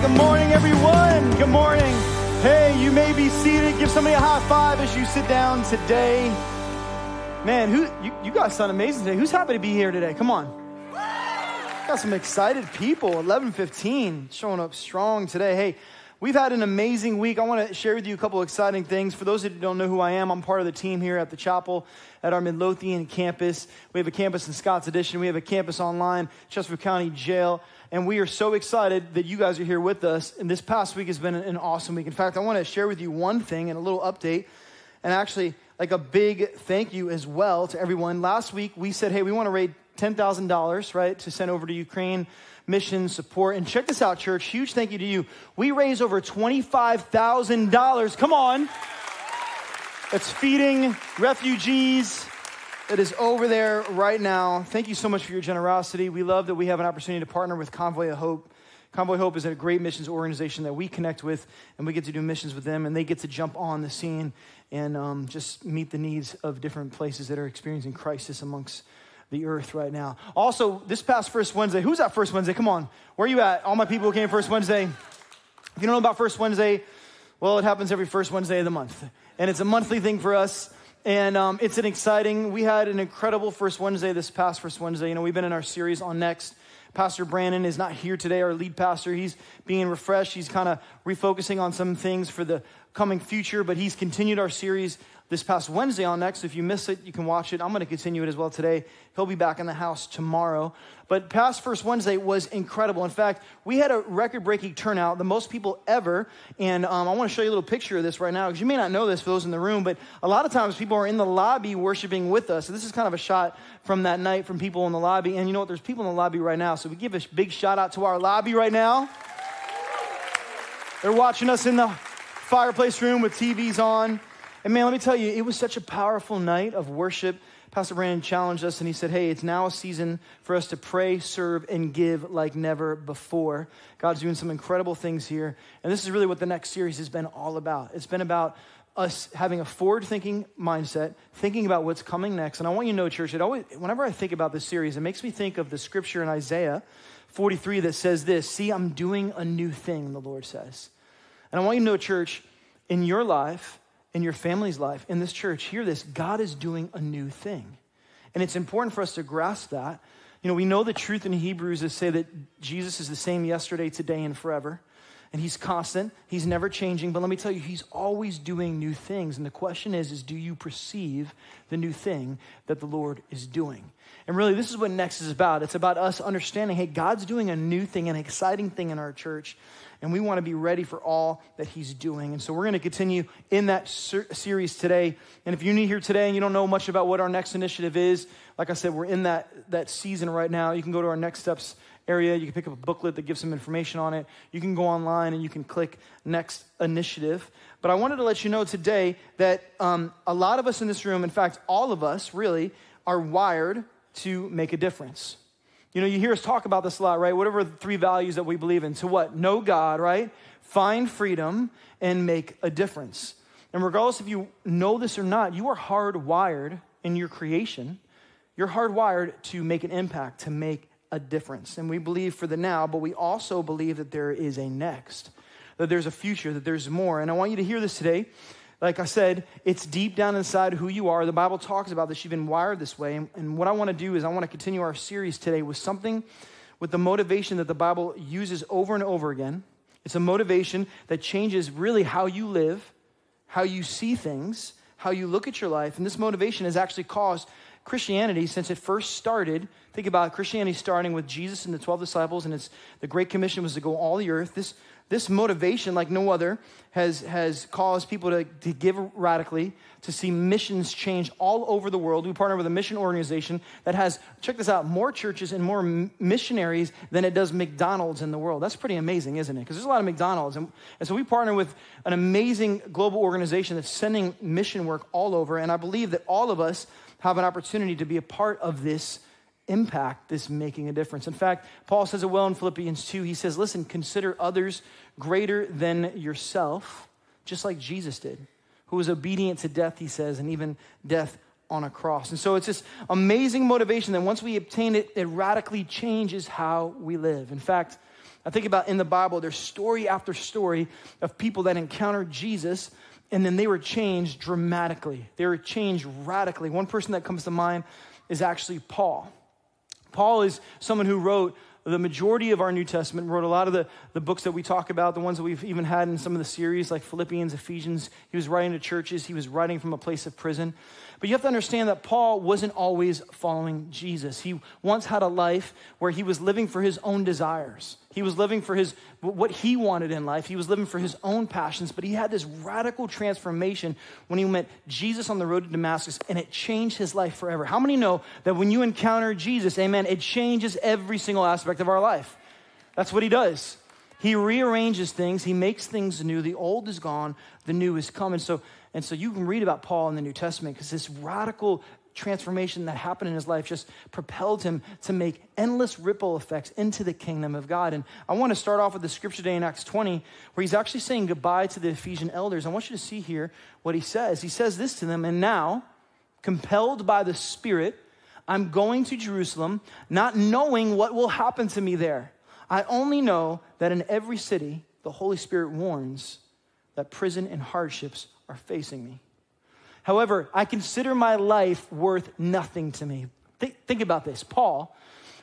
good morning, everyone. Good morning. Hey, you may be seated. Give somebody a high five as you sit down today. Man, who you, you guys sound amazing today. Who's happy to be here today? Come on. Got some excited people. 11:15 showing up strong today. Hey, we've had an amazing week. I want to share with you a couple exciting things. For those of you that don't know who I am, I'm part of the team here at the chapel at our Midlothian campus. We have a campus in Scotts Addition. We have a campus online, Chesterfield County Jail. And we are so excited that you guys are here with us. And this past week has been an awesome week. In fact, I want to share with you one thing and a little update. And actually, like a big thank you as well to everyone. Last week, we said, hey, we want to raise $10,000, right, to send over to Ukraine mission support. And check this out, church. Huge thank you to you. We raised over $25,000. Come on. It's feeding refugees that is over there right now. Thank you so much for your generosity. We love that we have an opportunity to partner with Convoy of Hope. Convoy Hope is a great missions organization that we connect with, and we get to do missions with them, and they get to jump on the scene and um, just meet the needs of different places that are experiencing crisis amongst the earth right now. Also, this past First Wednesday, who's at First Wednesday? Come on. Where are you at? All my people who came First Wednesday. If you don't know about First Wednesday, well, it happens every first Wednesday of the month. And it's a monthly thing for us. And um, it's an exciting, we had an incredible first Wednesday this past first Wednesday. You know, we've been in our series on Next. Pastor Brandon is not here today, our lead pastor. He's being refreshed. He's kind of refocusing on some things for the coming future, but he's continued our series this past Wednesday on Next. If you miss it, you can watch it. I'm going to continue it as well today. He'll be back in the house tomorrow. But past First Wednesday was incredible. In fact, we had a record breaking turnout, the most people ever. And um, I want to show you a little picture of this right now because you may not know this for those in the room, but a lot of times people are in the lobby worshiping with us. So this is kind of a shot from that night from people in the lobby. And you know what? There's people in the lobby right now. So we give a big shout out to our lobby right now. They're watching us in the fireplace room with TVs on. And man, let me tell you, it was such a powerful night of worship. Pastor Brandon challenged us and he said, Hey, it's now a season for us to pray, serve, and give like never before. God's doing some incredible things here. And this is really what the next series has been all about. It's been about us having a forward thinking mindset, thinking about what's coming next. And I want you to know, church, it always, whenever I think about this series, it makes me think of the scripture in Isaiah 43 that says this See, I'm doing a new thing, the Lord says. And I want you to know, church, in your life, in your family's life, in this church, hear this God is doing a new thing. And it's important for us to grasp that. You know, we know the truth in Hebrews is say that Jesus is the same yesterday, today, and forever. And he's constant, he's never changing. But let me tell you, he's always doing new things. And the question is, is do you perceive the new thing that the Lord is doing? And really, this is what Next is about. It's about us understanding, hey, God's doing a new thing, an exciting thing in our church and we want to be ready for all that he's doing. And so we're going to continue in that ser- series today. And if you're new here today and you don't know much about what our next initiative is, like I said, we're in that, that season right now. You can go to our next steps area. You can pick up a booklet that gives some information on it. You can go online and you can click next initiative. But I wanted to let you know today that um, a lot of us in this room, in fact, all of us really, are wired to make a difference. You know, you hear us talk about this a lot, right? Whatever the three values that we believe in. To what? Know God, right? Find freedom and make a difference. And regardless if you know this or not, you are hardwired in your creation. You're hardwired to make an impact, to make a difference. And we believe for the now, but we also believe that there is a next, that there's a future, that there's more. And I want you to hear this today like I said, it's deep down inside who you are. The Bible talks about this. You've been wired this way. And, and what I want to do is I want to continue our series today with something with the motivation that the Bible uses over and over again. It's a motivation that changes really how you live, how you see things, how you look at your life. And this motivation has actually caused Christianity since it first started. Think about Christianity starting with Jesus and the 12 disciples, and it's the Great Commission was to go all the earth. This this motivation, like no other, has, has caused people to, to give radically, to see missions change all over the world. We partner with a mission organization that has, check this out, more churches and more missionaries than it does McDonald's in the world. That's pretty amazing, isn't it? Because there's a lot of McDonald's. And, and so we partner with an amazing global organization that's sending mission work all over. And I believe that all of us have an opportunity to be a part of this impact this making a difference. In fact, Paul says it well in Philippians 2. He says, Listen, consider others greater than yourself, just like Jesus did, who was obedient to death, he says, and even death on a cross. And so it's this amazing motivation that once we obtain it, it radically changes how we live. In fact, I think about in the Bible, there's story after story of people that encountered Jesus and then they were changed dramatically. They were changed radically. One person that comes to mind is actually Paul. Paul is someone who wrote the majority of our New Testament, wrote a lot of the, the books that we talk about, the ones that we've even had in some of the series, like Philippians, Ephesians. He was writing to churches, he was writing from a place of prison. But you have to understand that Paul wasn't always following Jesus. He once had a life where he was living for his own desires. He was living for his what he wanted in life. He was living for his own passions, but he had this radical transformation when he met Jesus on the road to Damascus and it changed his life forever. How many know that when you encounter Jesus, amen, it changes every single aspect of our life? That's what he does. He rearranges things, he makes things new. The old is gone, the new is coming. So and so you can read about Paul in the New Testament because this radical transformation that happened in his life just propelled him to make endless ripple effects into the kingdom of God. And I want to start off with the scripture today in Acts 20, where he's actually saying goodbye to the Ephesian elders. I want you to see here what he says. He says this to them, and now, compelled by the Spirit, I'm going to Jerusalem, not knowing what will happen to me there. I only know that in every city, the Holy Spirit warns that prison and hardships are facing me. However, I consider my life worth nothing to me. Think, think about this. Paul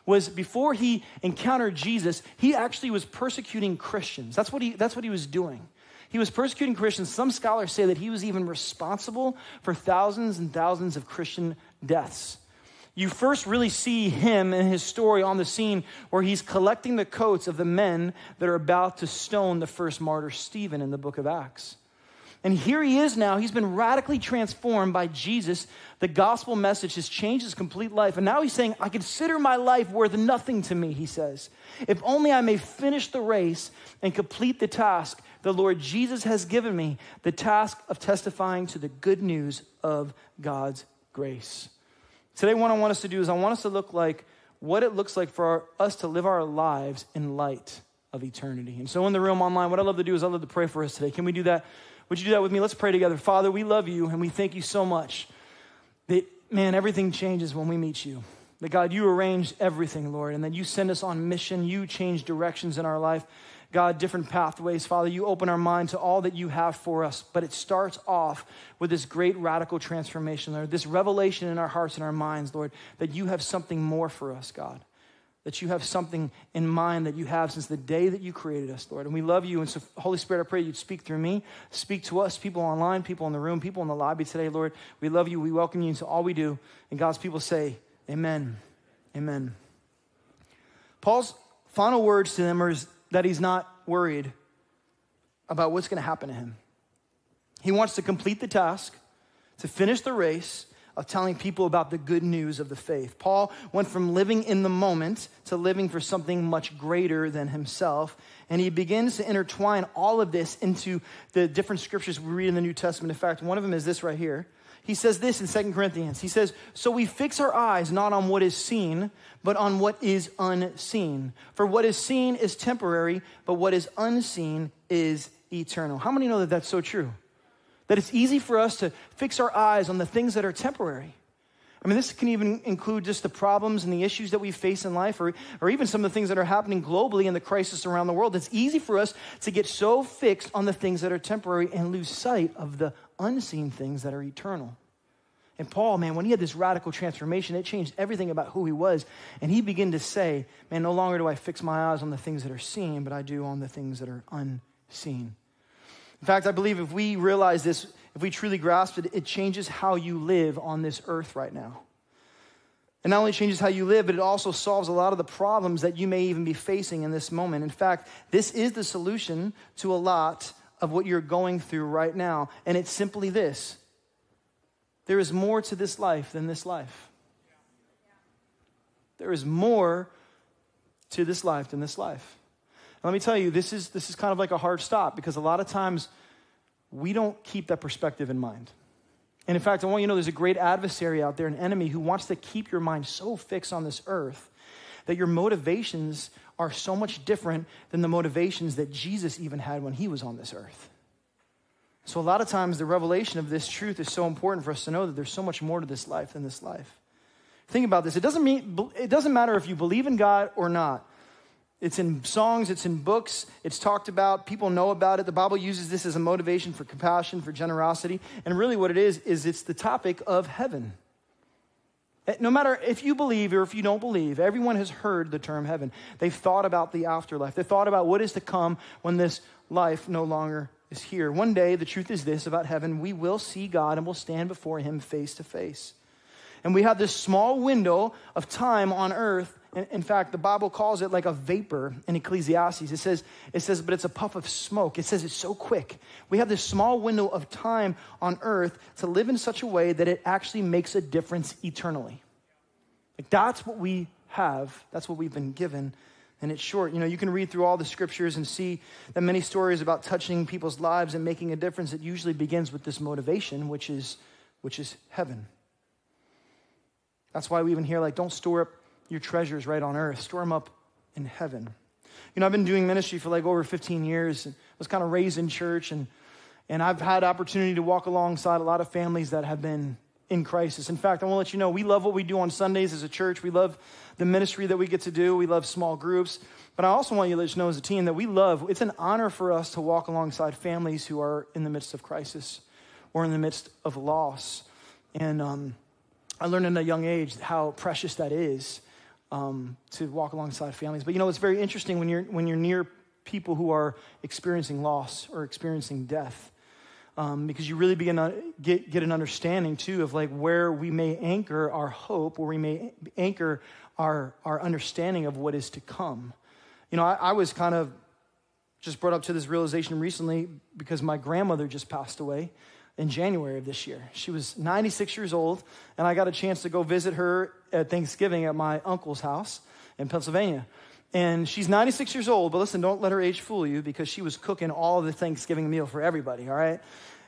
was before he encountered Jesus, he actually was persecuting Christians. That's what he, that's what he was doing. He was persecuting Christians. Some scholars say that he was even responsible for thousands and thousands of Christian deaths. You first really see him and his story on the scene where he's collecting the coats of the men that are about to stone the first martyr, Stephen, in the book of Acts. And here he is now. He's been radically transformed by Jesus. The gospel message has changed his complete life. And now he's saying, I consider my life worth nothing to me, he says. If only I may finish the race and complete the task the Lord Jesus has given me, the task of testifying to the good news of God's grace. Today, what I want us to do is I want us to look like what it looks like for our, us to live our lives in light of eternity. And so, in the room online, what I love to do is I love to pray for us today. Can we do that? Would you do that with me? Let's pray together. Father, we love you and we thank you so much that, man, everything changes when we meet you. That, God, you arrange everything, Lord, and that you send us on mission. You change directions in our life. God, different pathways. Father, you open our mind to all that you have for us, but it starts off with this great radical transformation, Lord, this revelation in our hearts and our minds, Lord, that you have something more for us, God that you have something in mind that you have since the day that you created us, Lord. And we love you. And so, Holy Spirit, I pray you'd speak through me, speak to us, people online, people in the room, people in the lobby today, Lord. We love you. We welcome you into all we do. And God's people say, Amen. Amen. Paul's final words to them are that he's not worried about what's going to happen to him. He wants to complete the task, to finish the race, of telling people about the good news of the faith. Paul went from living in the moment to living for something much greater than himself. And he begins to intertwine all of this into the different scriptures we read in the New Testament. In fact, one of them is this right here. He says this in Second Corinthians. He says, So we fix our eyes not on what is seen, but on what is unseen. For what is seen is temporary, but what is unseen is eternal. How many know that that's so true? That it's easy for us to fix our eyes on the things that are temporary. I mean, this can even include just the problems and the issues that we face in life, or, or even some of the things that are happening globally in the crisis around the world. It's easy for us to get so fixed on the things that are temporary and lose sight of the unseen things that are eternal. And Paul, man, when he had this radical transformation, it changed everything about who he was. And he began to say, man, no longer do I fix my eyes on the things that are seen, but I do on the things that are unseen. In fact, I believe if we realize this, if we truly grasp it, it changes how you live on this earth right now. It not only changes how you live, but it also solves a lot of the problems that you may even be facing in this moment. In fact, this is the solution to a lot of what you're going through right now. And it's simply this there is more to this life than this life. There is more to this life than this life let me tell you, this is, this is kind of like a hard stop because a lot of times we don't keep that perspective in mind. And in fact, I want you to know there's a great adversary out there, an enemy who wants to keep your mind so fixed on this earth that your motivations are so much different than the motivations that Jesus even had when he was on this earth. So, a lot of times, the revelation of this truth is so important for us to know that there's so much more to this life than this life. Think about this. It doesn't, mean, it doesn't matter if you believe in God or not. It's in songs, it's in books, it's talked about, people know about it. The Bible uses this as a motivation for compassion, for generosity. And really, what it is, is it's the topic of heaven. Eh, no matter if you believe or if you don't believe, everyone has heard the term heaven. They've thought about the afterlife. They've thought about what is to come when this life no longer is here. One day, the truth is this about heaven we will see God and we'll stand before Him face to face. And we have this small window of time on earth. In fact, the Bible calls it like a vapor in Ecclesiastes. It says, it says, but it's a puff of smoke. It says it's so quick. We have this small window of time on earth to live in such a way that it actually makes a difference eternally. Like that's what we have. That's what we've been given. And it's short. You know, you can read through all the scriptures and see that many stories about touching people's lives and making a difference. It usually begins with this motivation, which is, which is heaven. That's why we even hear, like, don't store up your treasures right on earth, store them up in heaven. You know, I've been doing ministry for like over 15 years. I was kind of raised in church, and, and I've had opportunity to walk alongside a lot of families that have been in crisis. In fact, I want to let you know we love what we do on Sundays as a church. We love the ministry that we get to do. We love small groups. But I also want you to let you know as a team that we love, it's an honor for us to walk alongside families who are in the midst of crisis or in the midst of loss. And um, I learned at a young age how precious that is um, to walk alongside families. But you know, it's very interesting when you're, when you're near people who are experiencing loss or experiencing death. Um, because you really begin to get, get an understanding too of like where we may anchor our hope, where we may anchor our, our understanding of what is to come. You know, I, I was kind of just brought up to this realization recently because my grandmother just passed away in January of this year. She was 96 years old, and I got a chance to go visit her at Thanksgiving at my uncle's house in Pennsylvania. And she's 96 years old, but listen, don't let her age fool you because she was cooking all the Thanksgiving meal for everybody, all right?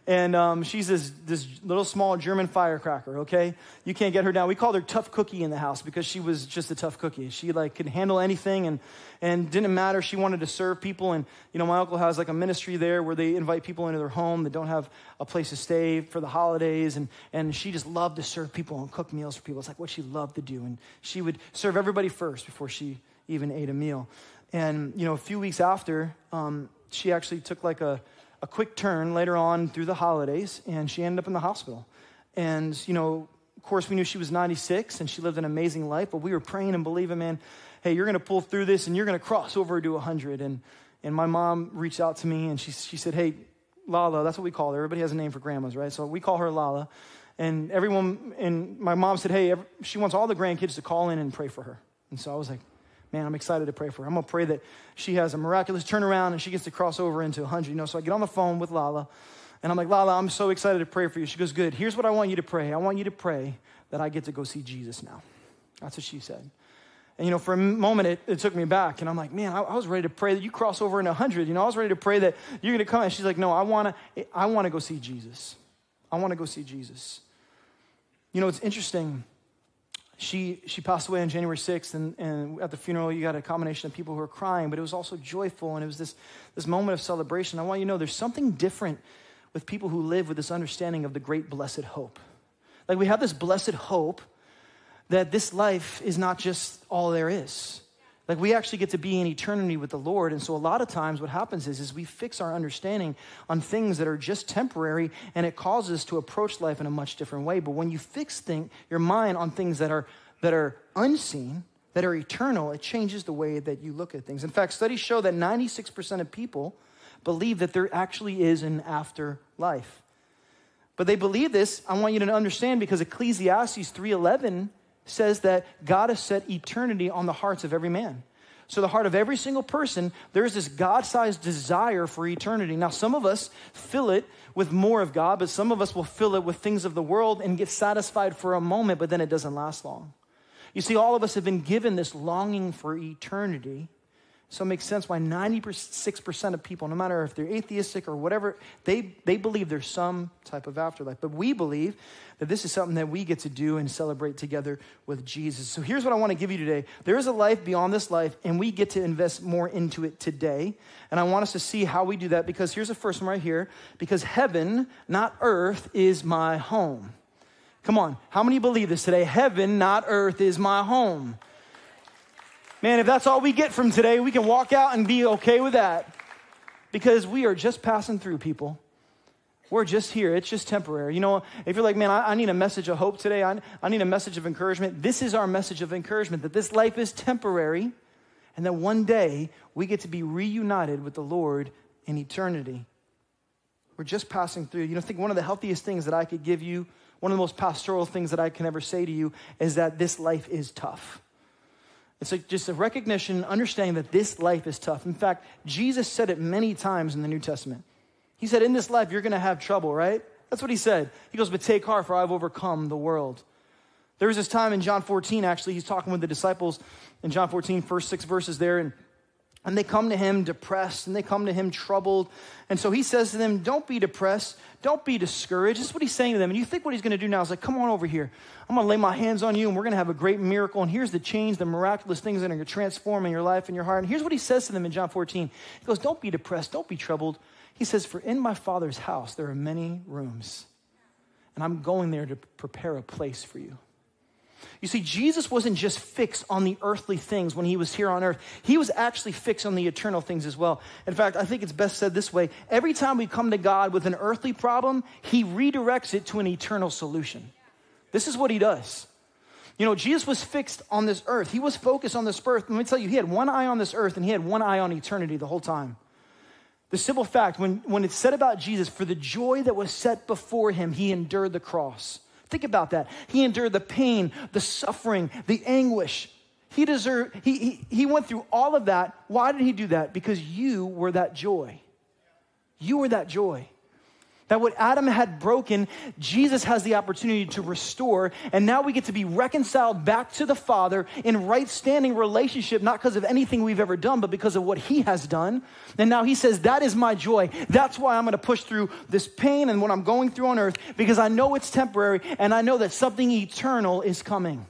And um, she's this, this little small German firecracker, okay? You can't get her down. We called her Tough Cookie in the house because she was just a tough cookie. She like could handle anything and, and didn't matter. She wanted to serve people. And, you know, my uncle has like a ministry there where they invite people into their home that don't have a place to stay for the holidays. And, and she just loved to serve people and cook meals for people. It's like what she loved to do. And she would serve everybody first before she even ate a meal. And, you know, a few weeks after, um, she actually took like a, a quick turn later on through the holidays, and she ended up in the hospital. And, you know, of course, we knew she was 96 and she lived an amazing life, but we were praying and believing, man, hey, you're going to pull through this and you're going to cross over to 100. And, and my mom reached out to me and she, she said, hey, Lala, that's what we call her. Everybody has a name for grandmas, right? So we call her Lala. And everyone, and my mom said, hey, every, she wants all the grandkids to call in and pray for her. And so I was like, man, I'm excited to pray for her. I'm going to pray that she has a miraculous turnaround and she gets to cross over into 100. You know, so I get on the phone with Lala and I'm like, Lala, I'm so excited to pray for you. She goes, good. Here's what I want you to pray. I want you to pray that I get to go see Jesus now. That's what she said. And, you know, for a moment, it, it took me back. And I'm like, man, I, I, was ready to pray that you cross over into 100. You know, I was ready to pray that you're going to come. And she's like, no, I want to I wanna go see Jesus. I want to go see Jesus. You know, it's interesting she, she passed away on January 6th, and, and at the funeral, you got a combination of people who were crying, but it was also joyful, and it was this, this moment of celebration. I want you to know there's something different with people who live with this understanding of the great blessed hope. Like we have this blessed hope that this life is not just all there is. Like we actually get to be in eternity with the Lord. And so a lot of times what happens is, is we fix our understanding on things that are just temporary and it causes us to approach life in a much different way. But when you fix your mind on things that are that are unseen, that are eternal, it changes the way that you look at things. In fact, studies show that 96% of people believe that there actually is an afterlife. But they believe this, I want you to understand because Ecclesiastes 3:11 says that God has set eternity on the hearts of every man. So, the heart of every single person, there's this God sized desire for eternity. Now, some of us fill it with more of God, but some of us will fill it with things of the world and get satisfied for a moment, but then it doesn't last long. You see, all of us have been given this longing for eternity. So it makes sense why 96% of people, no matter if they're atheistic or whatever, they, they believe there's some type of afterlife. But we believe that this is something that we get to do and celebrate together with Jesus. So here's what I want to give you today there is a life beyond this life, and we get to invest more into it today. And I want us to see how we do that because here's the first one right here because heaven, not earth, is my home. Come on, how many believe this today? Heaven, not earth, is my home. Man, if that's all we get from today, we can walk out and be okay with that. Because we are just passing through, people. We're just here. It's just temporary. You know, if you're like, man, I, I, need a message of hope today, I, I need a message of encouragement, this is our message of encouragement that this life is temporary and that one day we get to be reunited with the Lord in eternity. We're just passing through. You know, I think one of the healthiest things that I could give you, one of the most pastoral things that I can ever say to you is that this life is tough. It's like just a recognition, understanding that this life is tough. In fact, Jesus said it many times in the New Testament. He said, In this life, you're going to have trouble, right? That's what he said. He goes, But take heart, for I've overcome the world. There was this time in John 14, actually, he's talking with the disciples in John 14, first six verses there, and, and they come to him depressed and they come to him troubled. And so he says to them, Don't be depressed, don't be discouraged. This is what he's saying to them. And you think what he's going to do now is like, Come on over here. I'm going to lay my hands on you and we're going to have a great miracle. And here's the change, the miraculous things that are going to transform in your life and your heart. And here's what he says to them in John 14 He goes, Don't be depressed, don't be troubled. He says, For in my Father's house there are many rooms, and I'm going there to prepare a place for you. You see, Jesus wasn't just fixed on the earthly things when he was here on earth. He was actually fixed on the eternal things as well. In fact, I think it's best said this way every time we come to God with an earthly problem, he redirects it to an eternal solution. This is what he does. You know, Jesus was fixed on this earth. He was focused on this earth. Let me tell you, he had one eye on this earth and he had one eye on eternity the whole time. The simple fact, when, when it's said about Jesus, for the joy that was set before him, he endured the cross. Think about that. He endured the pain, the suffering, the anguish. He deserved, he, he, he went through all of that. Why did he do that? Because you were that joy. You were that joy. That what Adam had broken, Jesus has the opportunity to restore. And now we get to be reconciled back to the Father in right standing relationship, not because of anything we've ever done, but because of what He has done. And now He says, That is my joy. That's why I'm going to push through this pain and what I'm going through on earth, because I know it's temporary and I know that something eternal is coming.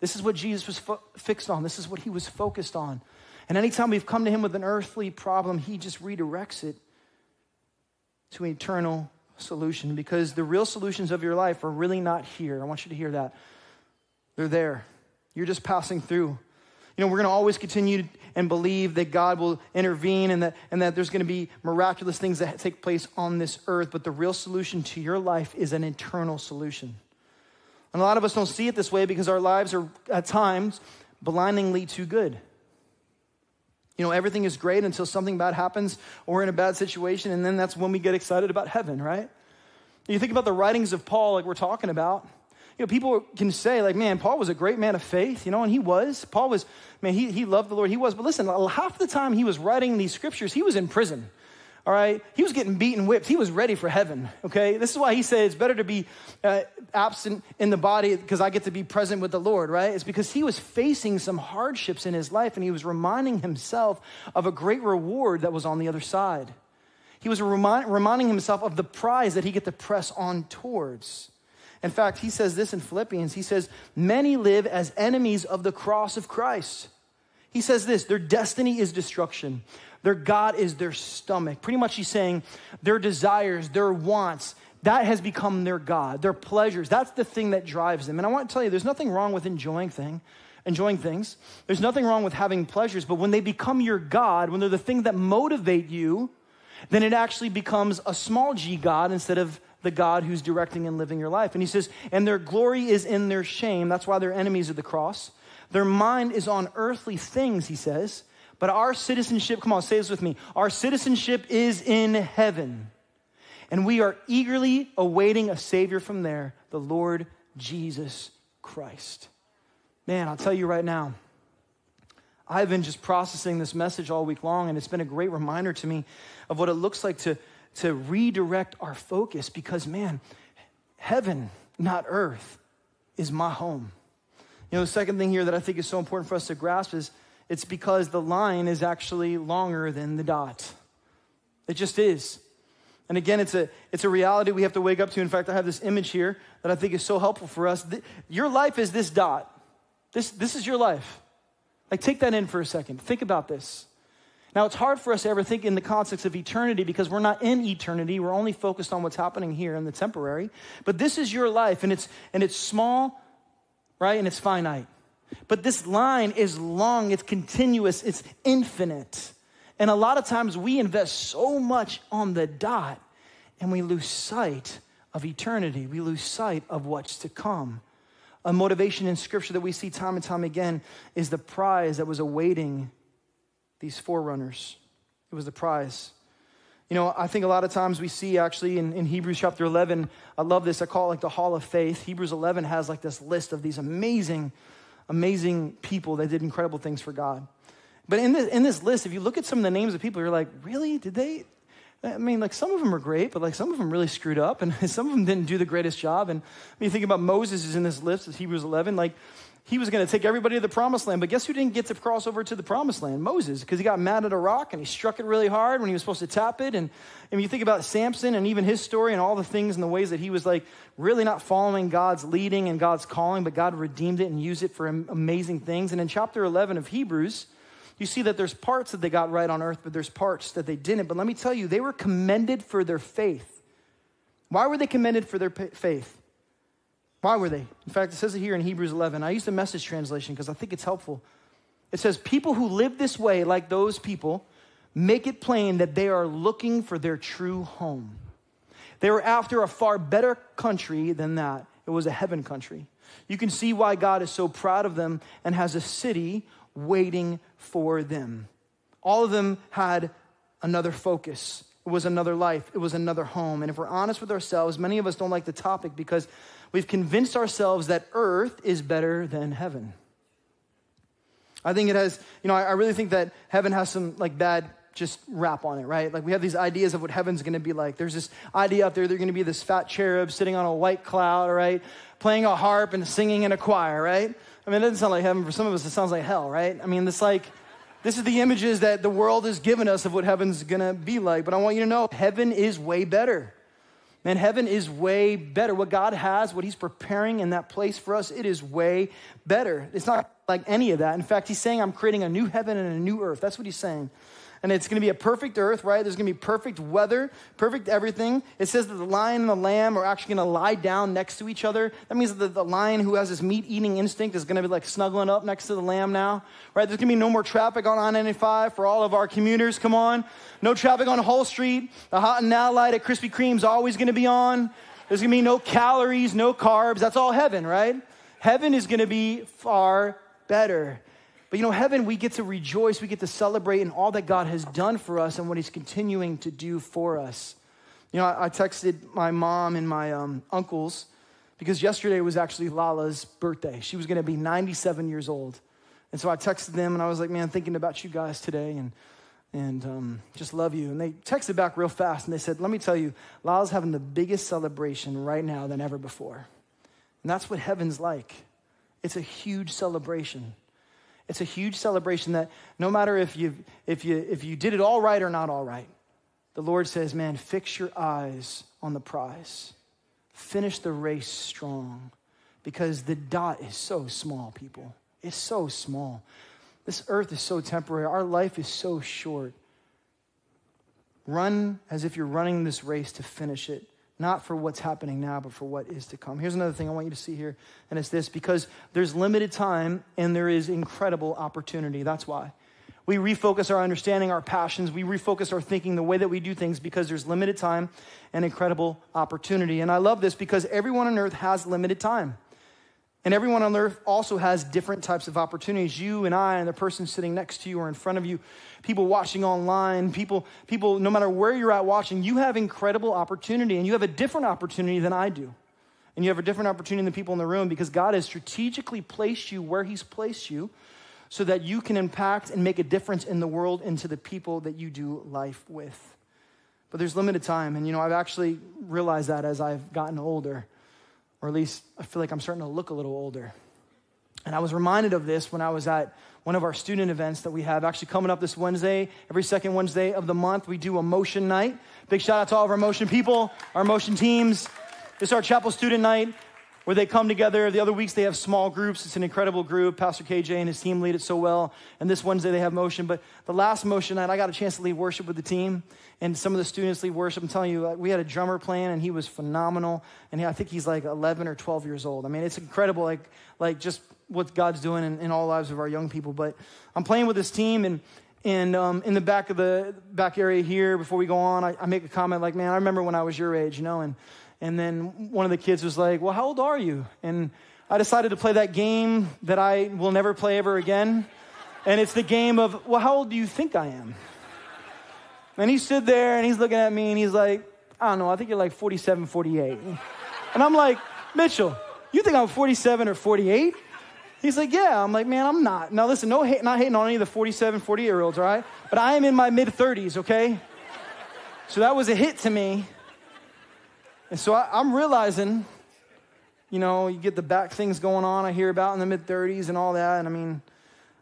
This is what Jesus was fo- fixed on, this is what He was focused on. And anytime we've come to Him with an earthly problem, He just redirects it to an eternal solution because the real solutions of your life are really not here. I want you to hear that. They're there. You're just passing through. You know, we're going to always continue and believe that God will intervene and that, and that there's going to be miraculous things that take place on this earth, but the real solution to your life is an eternal solution. And a lot of us don't see it this way because our lives are at times blindingly too good. You know, everything is great until something bad happens or we're in a bad situation, and then that's when we get excited about heaven, right? You think about the writings of Paul, like we're talking about. You know, people can say, like, man, Paul was a great man of faith, you know, and he was. Paul was, man, he, he loved the Lord, he was. But listen, half the time he was writing these scriptures, he was in prison all right? He was getting beaten, whipped. He was ready for heaven, okay? This is why he said it's better to be uh, absent in the body because I get to be present with the Lord, right? It's because he was facing some hardships in his life and he was reminding himself of a great reward that was on the other side. He was remind, reminding himself of the prize that he get to press on towards. In fact, he says this in Philippians. He says, Many live as enemies of the cross of Christ. He says this their destiny is destruction. Their God is their stomach. Pretty much, he's saying their desires, their wants, that has become their God, their pleasures. That's the thing that drives them. And I want to tell you, there's nothing wrong with enjoying thing, enjoying things. There's nothing wrong with having pleasures, but when they become your God, when they're the thing that motivate you, then it actually becomes a small g God instead of the God who's directing and living your life. And he says, and their glory is in their shame. That's why they're enemies of the cross. Their mind is on earthly things, he says. But our citizenship, come on, say this with me. Our citizenship is in heaven. And we are eagerly awaiting a Savior from there, the Lord Jesus Christ. Man, I'll tell you right now, I've been just processing this message all week long, and it's been a great reminder to me of what it looks like to, to redirect our focus because, man, heaven, not earth, is my home. You know, the second thing here that I think is so important for us to grasp is it's because the line is actually longer than the dot. It just is. And again, it's a, it's a reality we have to wake up to. In fact, I have this image here that I think is so helpful for us. Your life is this dot. This, this is your life. Like, take that in for a second. Think about this. Now, it's hard for us to ever think in the context of eternity because we're not in eternity. We're only focused on what's happening here in the temporary. But this is your life, and it's, and it's small, right? And it's finite. But this line is long, it's continuous, it's infinite. And a lot of times we invest so much on the dot and we lose sight of eternity. We lose sight of what's to come. A motivation in scripture that we see time and time again is the prize that was awaiting these forerunners. It was the prize. You know, I think a lot of times we see actually in, in Hebrews chapter 11, I love this, I call it like the hall of faith. Hebrews 11 has like this list of these amazing, amazing people that did incredible things for God. But in this, in this list, if you look at some of the names of people, you're like, really? Did they? I mean, like some of them are great, but like some of them really screwed up, and some of them didn't do the greatest job. And when you think about Moses is in this list, it's Hebrews 11, like he was going to take everybody to the promised land, but guess who didn't get to cross over to the promised land? Moses, because he got mad at a rock and he struck it really hard when he was supposed to tap it. And, and you think about Samson and even his story and all the things and the ways that he was like really not following God's leading and God's calling, but God redeemed it and used it for amazing things. And in chapter 11 of Hebrews, you see that there's parts that they got right on earth, but there's parts that they didn't. But let me tell you, they were commended for their faith. Why were they commended for their faith? Why were they? In fact, it says it here in Hebrews 11. I use the message translation because I think it's helpful. It says, People who live this way, like those people, make it plain that they are looking for their true home. They were after a far better country than that. It was a heaven country. You can see why God is so proud of them and has a city waiting for them. All of them had another focus. It was another life. It was another home. And if we're honest with ourselves, many of us don't like the topic because we've convinced ourselves that earth is better than heaven. I think it has, you know, I, really think that heaven has some like bad just rap on it, right? Like we have these ideas of what heaven's gonna be like. There's this idea out there, they're gonna be this fat cherub sitting on a white cloud, right? Playing a harp and singing in a choir, right? I mean, it doesn't sound like heaven. For some of us, it sounds like hell, right? I mean, this like, this is the images that the world has given us of what heaven's gonna be like. But I want you to know heaven is way better. Man, heaven is way better. What God has, what He's preparing in that place for us, it is way better. It's not like any of that. In fact, He's saying, I'm creating a new heaven and a new earth. That's what He's saying and it's going to be a perfect earth, right? There's going to be perfect weather, perfect everything. It says that the lion and the lamb are actually going to lie down next to each other. That means that the lion who has this meat eating instinct is going to be like snuggling up next to the lamb now, right? There's going to be no more traffic on I 95 for all of our commuters. Come on. No traffic on Hull Street. The hot and now light at Krispy Kreme's always going to be on. There's going to be no calories, no carbs. That's all heaven, right? Heaven is going to be far better. But you know, heaven, we get to rejoice, we get to celebrate in all that God has done for us and what He's continuing to do for us. You know, I, I texted my mom and my um, uncles because yesterday was actually Lala's birthday. She was going to be 97 years old. And so I texted them and I was like, man, thinking about you guys today and, and um, just love you. And they texted back real fast and they said, let me tell you, Lala's having the biggest celebration right now than ever before. And that's what heaven's like. It's a huge celebration. It's a huge celebration that no matter if you, if, you, if you did it all right or not all right, the Lord says, man, fix your eyes on the prize. Finish the race strong because the dot is so small, people. It's so small. This earth is so temporary. Our life is so short. Run as if you're running this race to finish it not for what's happening now, but for what is to come. Here's another thing I want you to see here, and it's this because there's limited time and there is incredible opportunity. That's why. We refocus our understanding, our passions, we refocus our thinking, the way that we do things because there's limited time and incredible opportunity. And I love this because everyone on earth has limited time. And everyone on earth also has different types of opportunities. You and I, and the person sitting next to you or in front of you, people watching online, people, people, no matter where you're at watching, you have incredible opportunity. And you have a different opportunity than I do. And you have a different opportunity than people in the room because God has strategically placed you where He's placed you so that you can impact and make a difference in the world and to the people that you do life with. But there's limited time. And, you know, I've actually realized that as I've gotten older or at least I feel like I'm starting to look a little older. And I was reminded of this when I was at one of our student events that we have actually coming up this Wednesday. Every second Wednesday of the month, we do a motion night. Big shout out to all of our motion people, our motion teams. This is our chapel student night. Where they come together. The other weeks they have small groups. It's an incredible group. Pastor KJ and his team lead it so well. And this Wednesday they have motion. But the last motion night, I got a chance to lead worship with the team. And some of the students lead worship. I'm telling you, we had a drummer playing and he was phenomenal. And I think he's like 11 or 12 years old. I mean, it's incredible, like, like just what God's doing in, in all lives of our young people. But I'm playing with this team and and um, in the back of the back area here, before we go on, I, I make a comment like, "Man, I remember when I was your age, you know." And and then one of the kids was like, Well, how old are you? And I decided to play that game that I will never play ever again. And it's the game of, Well, how old do you think I am? And he stood there and he's looking at me and he's like, I don't know, I think you're like 47, 48. And I'm like, Mitchell, you think I'm 47 or 48? He's like, yeah. I'm like, man, I'm not. Now listen, no hate, not hating on any of the 47, 48 year olds, all right? But I am in my mid 30s, okay? So that was a hit to me. And so I, am realizing, you know, you get the back things going on I hear about in the mid 30s and all that. And I mean,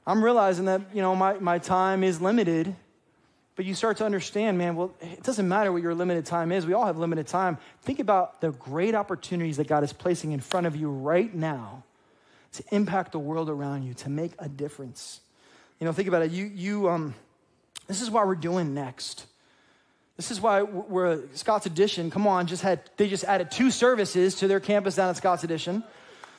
I'm realizing that, you know, my, my time is limited. But you start to understand, man, well, it doesn't matter what your limited time is. We all have limited time. Think about the great opportunities that God is placing in front of you right now to impact the world around you, to make a difference. You know, think about it. You, you, um, this is what we're doing next. This is why we're Scott's Addition. Come on, just had they just added two services to their campus down at Scott's Addition.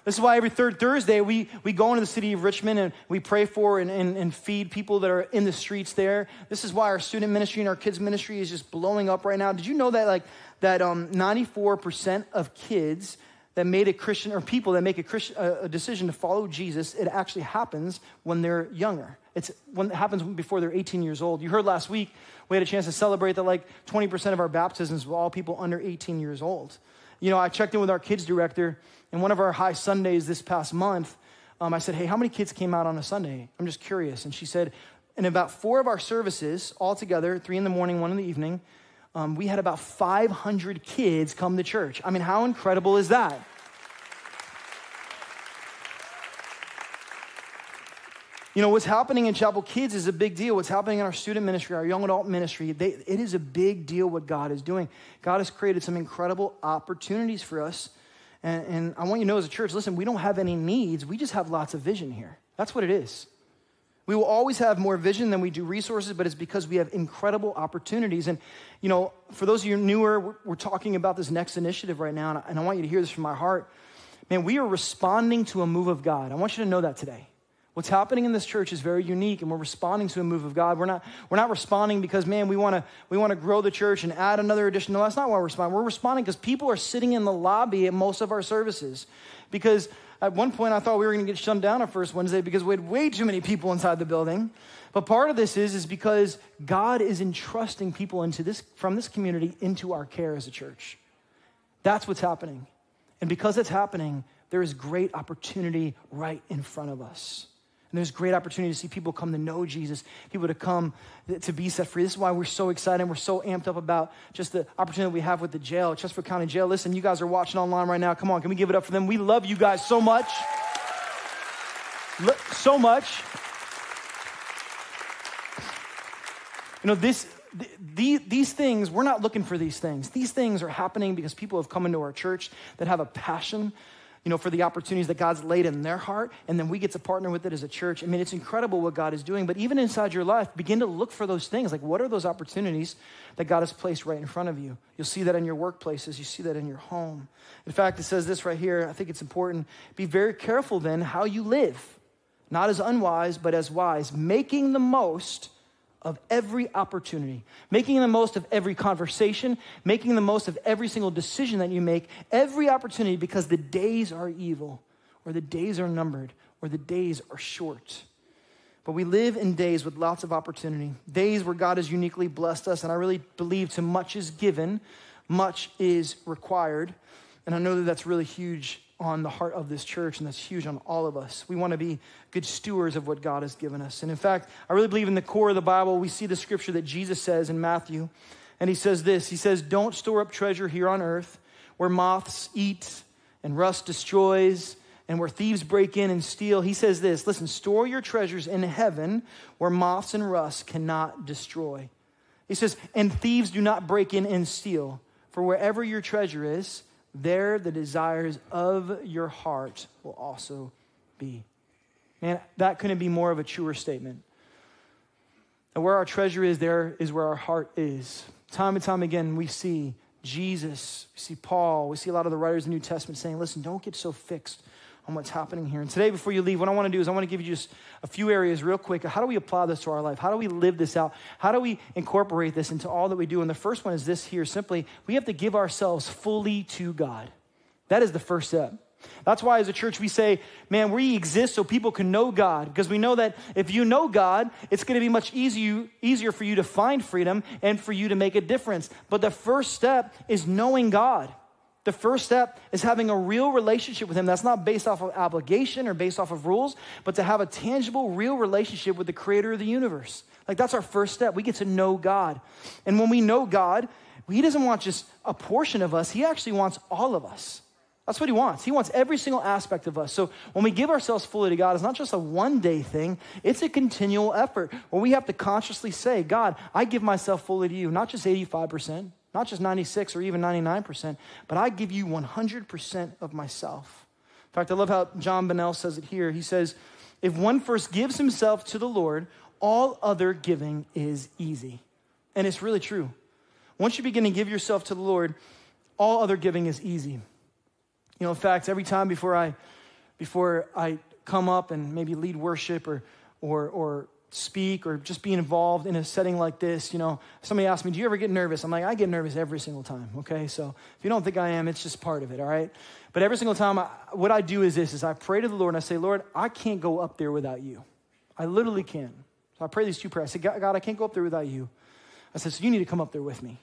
This is why every third Thursday we, we go into the city of Richmond and we pray for and, and, and feed people that are in the streets there. This is why our student ministry and our kids ministry is just blowing up right now. Did you know that like that um, 94% of kids that made a Christian or people that make a, Christian, a, decision to follow Jesus, it actually happens when they're younger. It's when it happens before they're 18 years old. You heard last week we had a chance to celebrate that like 20% of our baptisms were all people under 18 years old. You know, I checked in with our kids director, and one of our high Sundays this past month, um, I said, Hey, how many kids came out on a Sunday? I'm just curious. And she said, In about four of our services, all together, three in the morning, one in the evening, um, we had about 500 kids come to church. I mean, how incredible is that? You know, what's happening in Chapel Kids is a big deal. What's happening in our student ministry, our young adult ministry, they, it is a big deal what God is doing. God has created some incredible opportunities for us. And, and I want you to know as a church, listen, we don't have any needs. We just have lots of vision here. That's what it is. We will always have more vision than we do resources, but it's because we have incredible opportunities. And, you know, for those of you newer, we're, we're talking about this next initiative right now, and I, and I want you to hear this from my heart. Man, we are responding to a move of God. I want you to know that today. What's happening in this church is very unique, and we're responding to a move of God. We're not, we're not responding because, man, we want to we wanna grow the church and add another addition. No, that's not why we're responding. We're responding because people are sitting in the lobby at most of our services. Because at one point, I thought we were going to get shut down on First Wednesday because we had way too many people inside the building. But part of this is, is because God is entrusting people into this, from this community into our care as a church. That's what's happening. And because it's happening, there is great opportunity right in front of us. And there's great opportunity to see people come to know Jesus, people to come to be set free. This is why we're so excited. and We're so amped up about just the opportunity we have with the jail, Chesterfield County Jail. Listen, you guys are watching online right now. Come on, can we give it up for them? We love you guys so much. So much. You know, this, the, these things, we're not looking for these things. These things are happening because people have come into our church that have a passion you know, for the opportunities that God's laid in their heart, and then we get to partner with it as a church. I mean, it's incredible what God is doing, but even inside your life, begin to look for those things. Like, what are those opportunities that God has placed right in front of you? You'll see that in your workplaces, you see that in your home. In fact, it says this right here. I think it's important. Be very careful then how you live, not as unwise, but as wise, making the most of every opportunity, making the most of every conversation, making the most of every single decision that you make, every opportunity because the days are evil, or the days are numbered, or the days are short. But we live in days with lots of opportunity, days where God has uniquely blessed us, and I really believe to much is given, much is required. And I know that that's really huge on the heart of this church, and that's huge on all of us. We want to be good stewards of what God has given us. And in fact, I really believe in the core of the Bible, we see the scripture that Jesus says in Matthew. And he says this He says, Don't store up treasure here on earth where moths eat and rust destroys and where thieves break in and steal. He says this Listen, store your treasures in heaven where moths and rust cannot destroy. He says, And thieves do not break in and steal. For wherever your treasure is, there the desires of your heart will also be. Man, that couldn't be more of a truer statement. And where our treasure is, there is where our heart is. Time and time again, we see Jesus, we see Paul, we see a lot of the writers of the New Testament saying, listen, don't get so fixed on what's happening here. And today, before you leave, what I want to do is I want to give you just a few areas real quick. How do we apply this to our life? How do we live this out? How do we incorporate this into all that we do? And the first one is this here simply, we have to give ourselves fully to God. That is the first step. That's why, as a church, we say, man, we exist so people can know God. Because we know that if you know God, it's going to be much easier, easier for you to find freedom and for you to make a difference. But the first step is knowing God. The first step is having a real relationship with Him that's not based off of obligation or based off of rules, but to have a tangible, real relationship with the Creator of the universe. Like that's our first step. We get to know God. And when we know God, He doesn't want just a portion of us, He actually wants all of us. That's what He wants. He wants every single aspect of us. So when we give ourselves fully to God, it's not just a one day thing, it's a continual effort where we have to consciously say, God, I give myself fully to you, not just 85%. Not just 96 or even 99%, but I give you 100% of myself. In fact, I love how John Bonnell says it here. He says, If one first gives himself to the Lord, all other giving is easy. And it's really true. Once you begin to give yourself to the Lord, all other giving is easy. You know, in fact, every time before I before I come up and maybe lead worship or or or speak or just be involved in a setting like this, you know, somebody asked me, Do you ever get nervous? I'm like, I get nervous every single time, okay? So if you don't think I am, it's just part of it, all right? But every single time, I, what I do is this, is I pray to the Lord and I say, Lord, I can't go up there without you. I literally can't. So I pray these two prayers. I say, God, God I can't go up there without you. I said, so you need to come up there with me.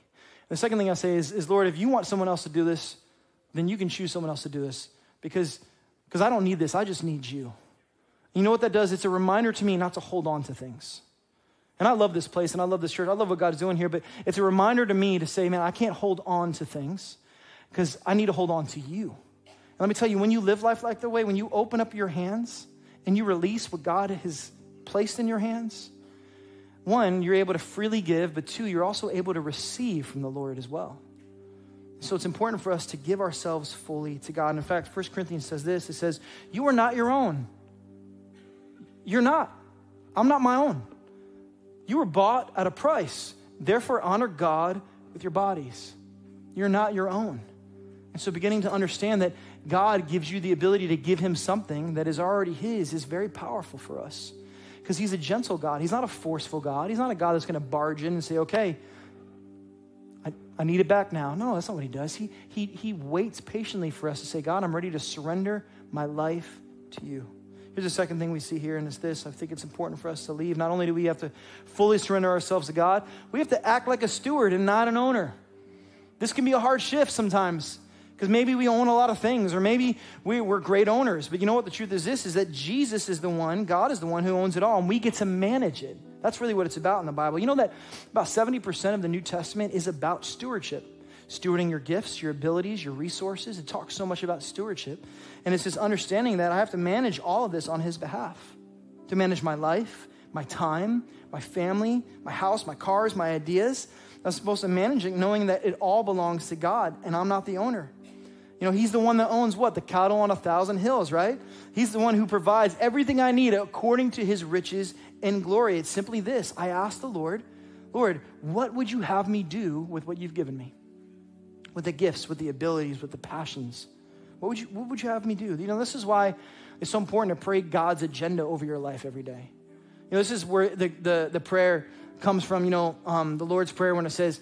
The second thing I say is, is, Lord, if you want someone else to do this, then you can choose someone else to do this because because I don't need this. I just need you. You know what that does? It's a reminder to me not to hold on to things. And I love this place and I love this church. I love what God's doing here, but it's a reminder to me to say, man, I can't hold on to things because I need to hold on to you. And let me tell you, when you live life like the way, when you open up your hands and you release what God has placed in your hands, one, you're able to freely give, but two, you're also able to receive from the Lord as well. So it's important for us to give ourselves fully to God. And in fact, 1 Corinthians says this it says, You are not your own. You're not. I'm not my own. You were bought at a price. Therefore, honor God with your bodies. You're not your own. And so, beginning to understand that God gives you the ability to give Him something that is already His is very powerful for us. Because He's a gentle God. He's not a forceful God. He's not a God that's going to barge in and say, okay, I, I need it back now. No, that's not what He does. He, he, he waits patiently for us to say, God, I'm ready to surrender my life to you. Here's the second thing we see here, and it's this. I think it's important for us to leave. Not only do we have to fully surrender ourselves to God, we have to act like a steward and not an owner. This can be a hard shift sometimes because maybe we own a lot of things or maybe we, are great owners. But you know what the truth is this is that Jesus is the one, God is the one who owns it all, and we get to manage it. That's really what it's about in the Bible. You know that about 70% of the New Testament is about stewardship stewarding your gifts, your abilities, your resources. It talks so much about stewardship. And it's this understanding that I have to manage all of this on His behalf to manage my life, my time, my family, my house, my cars, my ideas. I'm supposed to manage it knowing that it all belongs to God and I'm not the owner. You know, He's the one that owns what? The cattle on a thousand hills, right? He's the one who provides everything I need according to His riches and glory. It's simply this I ask the Lord, Lord, what would you have me do with what you've given me? With the gifts, with the abilities, with the passions. What would you, what would you have me do? You know, this is why it's so important to pray God's agenda over your life every day. You know, this is where the, the, the prayer comes from, you know, um, the Lord's Prayer when it says,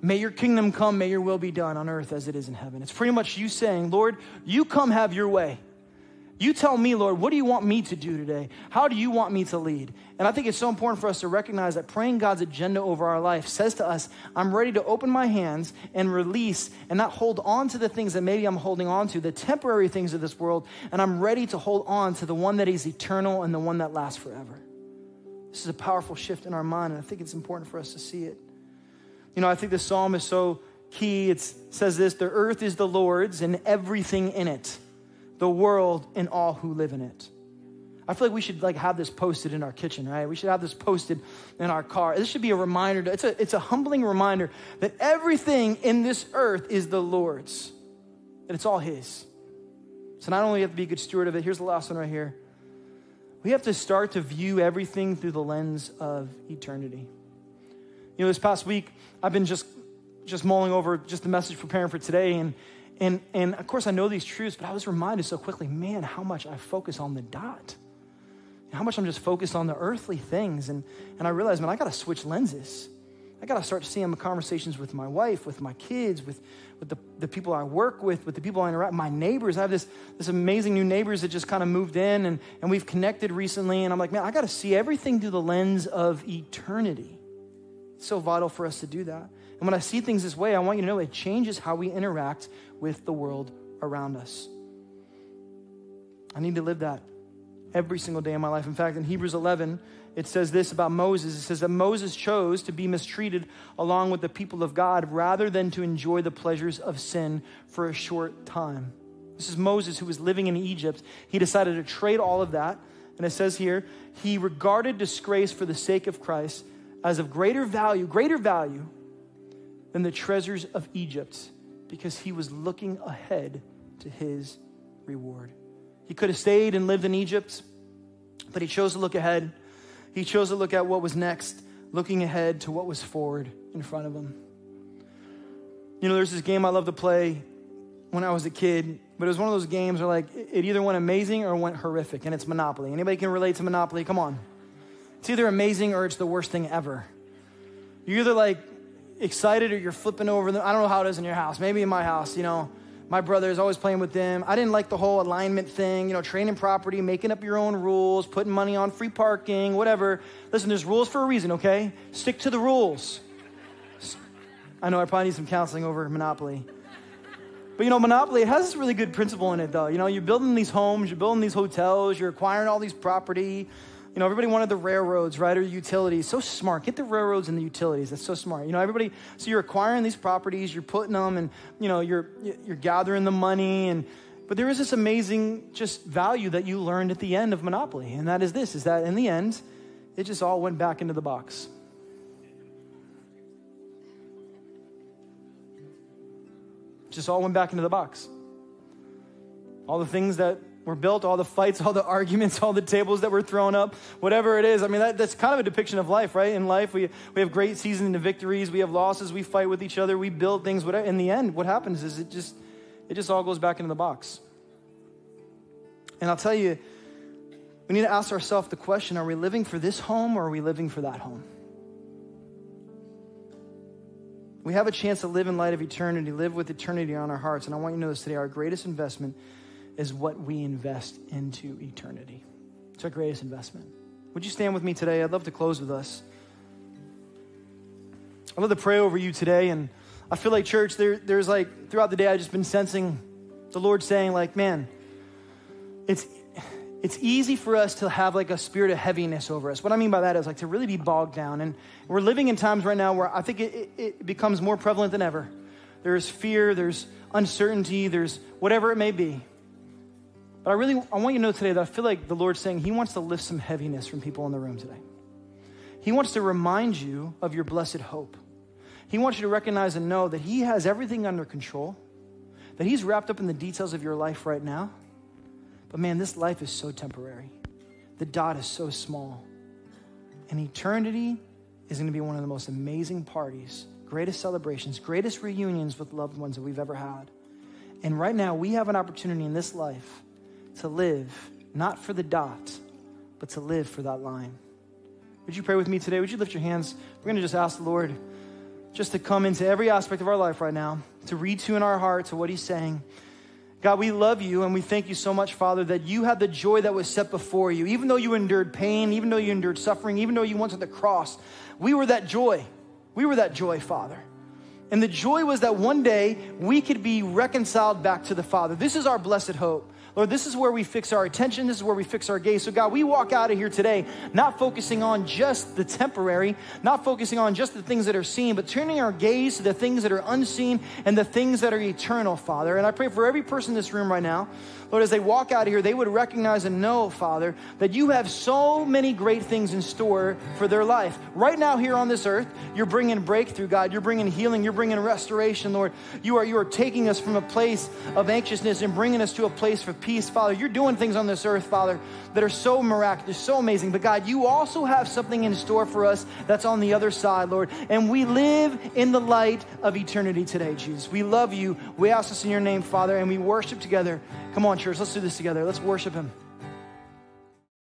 May your kingdom come, may your will be done on earth as it is in heaven. It's pretty much you saying, Lord, you come have your way. You tell me, Lord, what do you want me to do today? How do you want me to lead? And I think it's so important for us to recognize that praying God's agenda over our life says to us, I'm ready to open my hands and release and not hold on to the things that maybe I'm holding on to, the temporary things of this world, and I'm ready to hold on to the one that is eternal and the one that lasts forever. This is a powerful shift in our mind, and I think it's important for us to see it. You know, I think the psalm is so key. It says this the earth is the Lord's and everything in it the world and all who live in it. I feel like we should like have this posted in our kitchen, right? We should have this posted in our car. This should be a reminder. It's a, it's a humbling reminder that everything in this earth is the Lord's. that it's all His. So not only have to be a good steward of it, here's the last one right here. We have to start to view everything through the lens of eternity. You know, this past week, I've been just just mulling over just the message preparing for today, and and and of course I know these truths, but I was reminded so quickly, man, how much I focus on the dot. How much I'm just focused on the earthly things. And and I realized, man, I gotta switch lenses. I gotta start seeing the conversations with my wife, with my kids, with with the, the people I work with, with the people I interact, with, my neighbors. I have this, this amazing new neighbors that just kind of moved in and, and we've connected recently. And I'm like, man, I got to see everything through the lens of eternity. So vital for us to do that. And when I see things this way, I want you to know it changes how we interact with the world around us. I need to live that every single day of my life. In fact, in Hebrews 11, it says this about Moses. It says that Moses chose to be mistreated along with the people of God rather than to enjoy the pleasures of sin for a short time. This is Moses who was living in Egypt. He decided to trade all of that. And it says here, he regarded disgrace for the sake of Christ as of greater value, greater value than the treasures of Egypt because he was looking ahead to his reward. He could have stayed and lived in Egypt, but he chose to look ahead. He chose to look at what was next, looking ahead to what was forward in front of him. You know, there's this game I love to play when I was a kid, but it was one of those games where like it either went amazing or went horrific, and it's Monopoly. Anybody can relate to Monopoly? Come on. It's either amazing or it's the worst thing ever. You're either like excited or you're flipping over. Them. I don't know how it is in your house. Maybe in my house, you know, my brother is always playing with them. I didn't like the whole alignment thing, you know, training property, making up your own rules, putting money on free parking, whatever. Listen, there's rules for a reason, okay? Stick to the rules. I know I probably need some counseling over Monopoly. But you know, Monopoly has this really good principle in it, though. You know, you're building these homes, you're building these hotels, you're acquiring all these property. You know, everybody wanted the railroads, right, or utilities. So smart. Get the railroads and the utilities. That's so smart. You know, everybody. So you're acquiring these properties, you're putting them, and you know, you're you're gathering the money, and but there is this amazing just value that you learned at the end of Monopoly, and that is this: is that in the end, it just all went back into the box. Just all went back into the box. All the things that were built, all the fights, all the arguments, all the tables that were thrown up, whatever it is. I mean, that, that's kind of a depiction of life, right? In life, we, we have great seasons and victories, we have losses, we fight with each other, we build things, whatever. In the end, what happens is it just, it just all goes back into the box. And I'll tell you, we need to ask ourselves the question are we living for this home or are we living for that home? We have a chance to live in light of eternity, live with eternity on our hearts. And I want you to know this today our greatest investment is what we invest into eternity. It's our greatest investment. Would you stand with me today? I'd love to close with us. I'd love to pray over you today. And I feel like, church, there, there's like, throughout the day, I've just been sensing the Lord saying, like, man, it's, it's easy for us to have like a spirit of heaviness over us. What I mean by that is like to really be bogged down. And we're living in times right now where I think it, it, it becomes more prevalent than ever. There's fear, there's uncertainty, there's whatever it may be. But I really I want you to know today that I feel like the Lord's saying He wants to lift some heaviness from people in the room today. He wants to remind you of your blessed hope. He wants you to recognize and know that He has everything under control, that He's wrapped up in the details of your life right now. But man, this life is so temporary. The dot is so small. And eternity is going to be one of the most amazing parties, greatest celebrations, greatest reunions with loved ones that we've ever had. And right now, we have an opportunity in this life to live not for the dot, but to live for that line. Would you pray with me today? Would you lift your hands? We're going to just ask the Lord just to come into every aspect of our life right now, to to our heart to what He's saying. God, we love you and we thank you so much, Father, that you had the joy that was set before you. Even though you endured pain, even though you endured suffering, even though you went to the cross, we were that joy. We were that joy, Father. And the joy was that one day we could be reconciled back to the Father. This is our blessed hope. Lord, this is where we fix our attention. This is where we fix our gaze. So, God, we walk out of here today not focusing on just the temporary, not focusing on just the things that are seen, but turning our gaze to the things that are unseen and the things that are eternal, Father. And I pray for every person in this room right now. Lord, as they walk out of here, they would recognize and know, Father, that you have so many great things in store for their life. Right now, here on this earth, you're bringing breakthrough, God. You're bringing healing. You're bringing restoration, Lord. You are, you are taking us from a place of anxiousness and bringing us to a place of peace, Father. You're doing things on this earth, Father, that are so miraculous, so amazing. But God, you also have something in store for us that's on the other side, Lord. And we live in the light of eternity today, Jesus. We love you. We ask this in your name, Father, and we worship together. Come on, church, let's do this together. Let's worship him.